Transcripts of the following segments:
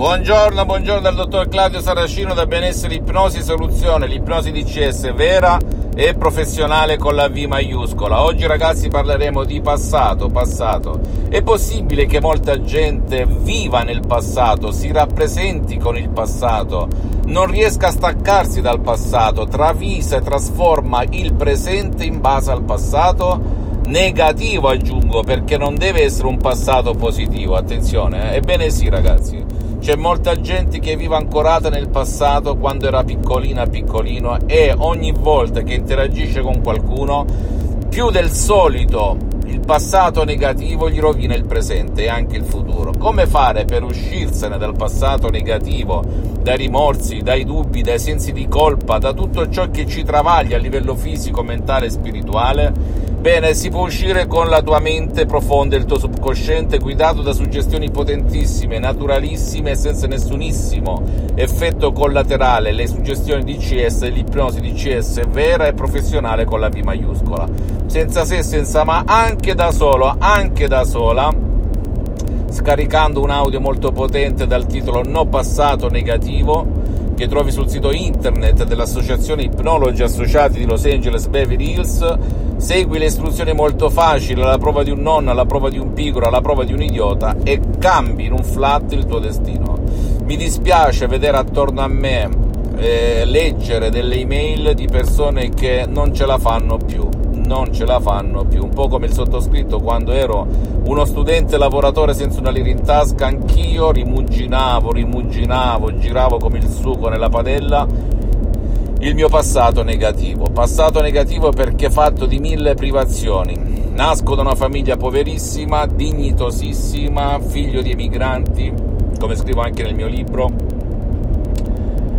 Buongiorno, buongiorno dal dottor Claudio Saracino da Benessere Ipnosi Soluzione, l'ipnosi DCS vera e professionale con la V maiuscola. Oggi ragazzi parleremo di passato, passato. È possibile che molta gente viva nel passato, si rappresenti con il passato, non riesca a staccarsi dal passato, travisa e trasforma il presente in base al passato? Negativo aggiungo perché non deve essere un passato positivo, attenzione, eh? ebbene sì ragazzi. C'è molta gente che vive ancorata nel passato quando era piccolina, piccolino e ogni volta che interagisce con qualcuno, più del solito il passato negativo gli rovina il presente e anche il futuro. Come fare per uscirsene dal passato negativo, dai rimorsi, dai dubbi, dai sensi di colpa, da tutto ciò che ci travaglia a livello fisico, mentale e spirituale? Bene, si può uscire con la tua mente profonda, il tuo subconsciente, guidato da suggestioni potentissime, naturalissime e senza nessunissimo effetto collaterale. Le suggestioni di CS, l'ipnosi di CS vera e professionale con la V maiuscola. Senza se, senza ma, anche da solo, anche da sola, scaricando un audio molto potente dal titolo No passato negativo che trovi sul sito internet dell'associazione Ipnologi Associati di Los Angeles Beverly Hills. Segui le istruzioni molto facili, alla prova di un nonno, alla prova di un piccolo, alla prova di un idiota e cambi in un flat il tuo destino. Mi dispiace vedere attorno a me eh, leggere delle email di persone che non ce la fanno più non ce la fanno più. Un po' come il sottoscritto quando ero uno studente lavoratore senza una lira in tasca, anch'io rimuginavo, rimuginavo, giravo come il sugo nella padella il mio passato negativo. Passato negativo perché fatto di mille privazioni. Nasco da una famiglia poverissima, dignitosissima, figlio di emigranti, come scrivo anche nel mio libro,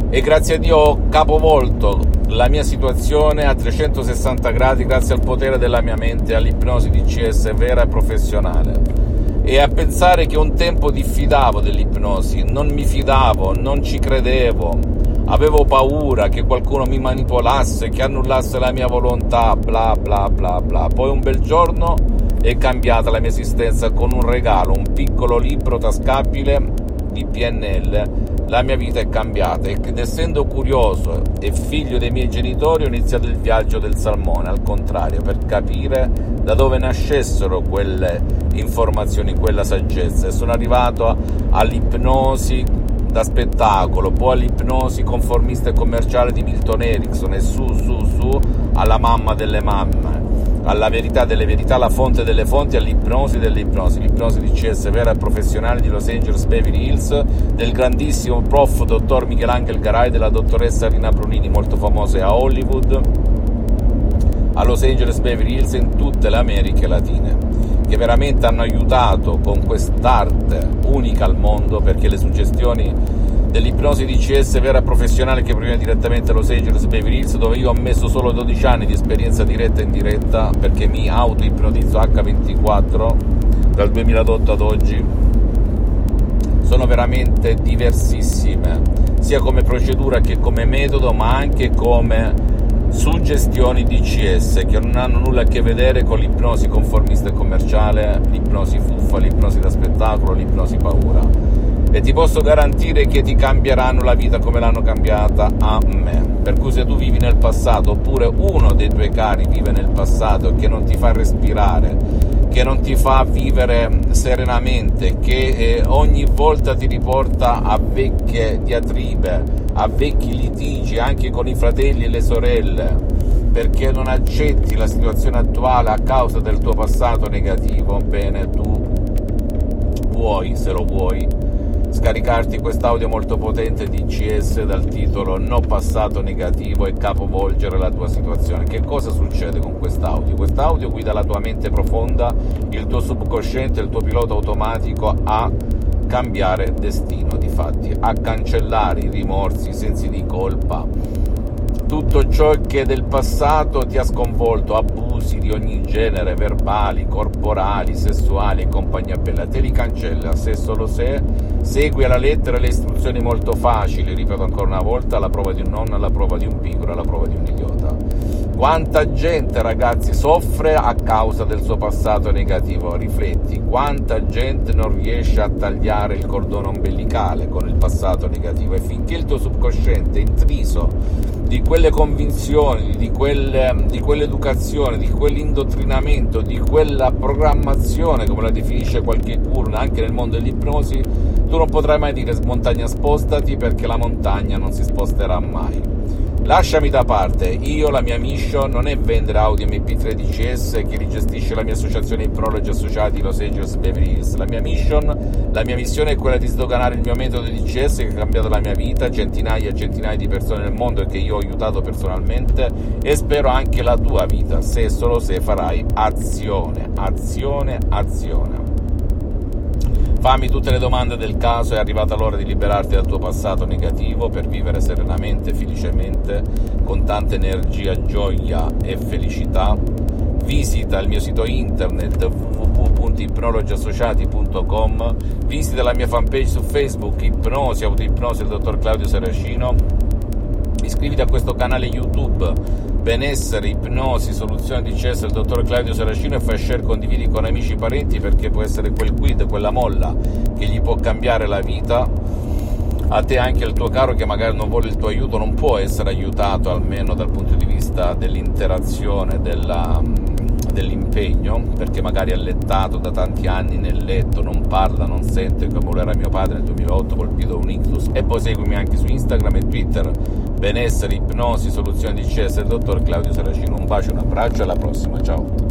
e grazie a Dio ho capovolto la mia situazione a 360 gradi grazie al potere della mia mente all'ipnosi DCS vera e professionale. E a pensare che un tempo diffidavo dell'ipnosi, non mi fidavo, non ci credevo, avevo paura che qualcuno mi manipolasse, che annullasse la mia volontà, bla bla bla bla. Poi un bel giorno è cambiata la mia esistenza con un regalo, un piccolo libro tascabile di PNL la mia vita è cambiata ed essendo curioso e figlio dei miei genitori ho iniziato il viaggio del salmone, al contrario, per capire da dove nascessero quelle informazioni, quella saggezza. E sono arrivato all'ipnosi da spettacolo, poi all'ipnosi conformista e commerciale di Milton Erickson e su su su alla mamma delle mamme alla verità delle verità, alla fonte delle fonti, all'ipnosi delle ipnosi, l'ipnosi di CS vera professionale di Los Angeles Beverly Hills, del grandissimo prof dottor Michelangelo Garay, della dottoressa Rina Brunini, molto famose a Hollywood, a Los Angeles Beverly Hills e in tutte le Americhe Latine, che veramente hanno aiutato con quest'arte unica al mondo perché le suggestioni dell'ipnosi DCS vera e professionale che proviene direttamente a Los Angeles Beverly Hills dove io ho messo solo 12 anni di esperienza diretta e indiretta perché mi auto-ipnotizzo H24 dal 2008 ad oggi. Sono veramente diversissime sia come procedura che come metodo ma anche come suggestioni DCS che non hanno nulla a che vedere con l'ipnosi conformista e commerciale, l'ipnosi fuffa, l'ipnosi da spettacolo, l'ipnosi paura e ti posso garantire che ti cambieranno la vita come l'hanno cambiata a me. Per cui se tu vivi nel passato oppure uno dei tuoi cari vive nel passato che non ti fa respirare, che non ti fa vivere serenamente, che eh, ogni volta ti riporta a vecchie diatribe, a vecchi litigi anche con i fratelli e le sorelle, perché non accetti la situazione attuale a causa del tuo passato negativo, bene, tu vuoi, se lo vuoi, scaricarti quest'audio molto potente di CS dal titolo No passato negativo e capovolgere la tua situazione. Che cosa succede con quest'audio? Quest'audio guida la tua mente profonda, il tuo subconsciente, il tuo pilota automatico a cambiare destino, di fatti, a cancellare i rimorsi, i sensi di colpa, tutto ciò che del passato ti ha sconvolto, abusi di ogni genere, verbali, corporali, sessuali e compagnia bella, te li cancella se solo se segui alla lettera le istruzioni molto facili, ripeto ancora una volta, alla prova di un nonno, alla prova di un piccolo, alla prova di un idiota. Quanta gente, ragazzi, soffre a causa del suo passato negativo? Rifletti, quanta gente non riesce a tagliare il cordone ombelicale con il passato negativo e finché il tuo subconsciente è intriso di quelle convinzioni, di, quelle, di quell'educazione, di quell'indottrinamento, di quella programmazione, come la definisce qualche guru anche nel mondo dell'ipnosi, tu non potrai mai dire montagna spostati perché la montagna non si sposterà mai. Lasciami da parte, io la mia mission non è vendere Audi MP3 DCS che rigestisce la mia associazione Ipnologi Associati Los Angeles Beverly Hills. La mia mission, la mia missione è quella di sdoganare il mio metodo di DCS che ha cambiato la mia vita, centinaia e centinaia di persone nel mondo e che io ho aiutato personalmente e spero anche la tua vita, se solo se farai azione, azione, azione. Fammi tutte le domande del caso, è arrivata l'ora di liberarti dal tuo passato negativo per vivere serenamente, felicemente, con tanta energia, gioia e felicità. Visita il mio sito internet www.ipnologiassociati.com, visita la mia fanpage su Facebook, Ipnosi, Autoipnosi del dottor Claudio Saracino, iscriviti a questo canale YouTube benessere, ipnosi, soluzione di CS del dottor Claudio Saracino e fai share, condividi con amici e parenti perché può essere quel quid, quella molla che gli può cambiare la vita. A te anche il tuo caro che magari non vuole il tuo aiuto non può essere aiutato almeno dal punto di vista dell'interazione, della, dell'impegno, perché magari allettato da tanti anni nel letto, non parla, non sente, come era mio padre nel 2008 colpito da un ictus. E poi seguimi anche su Instagram e Twitter, benessere, ipnosi, soluzioni di CS, il dottor Claudio Saracino. Un bacio, un abbraccio e alla prossima, ciao!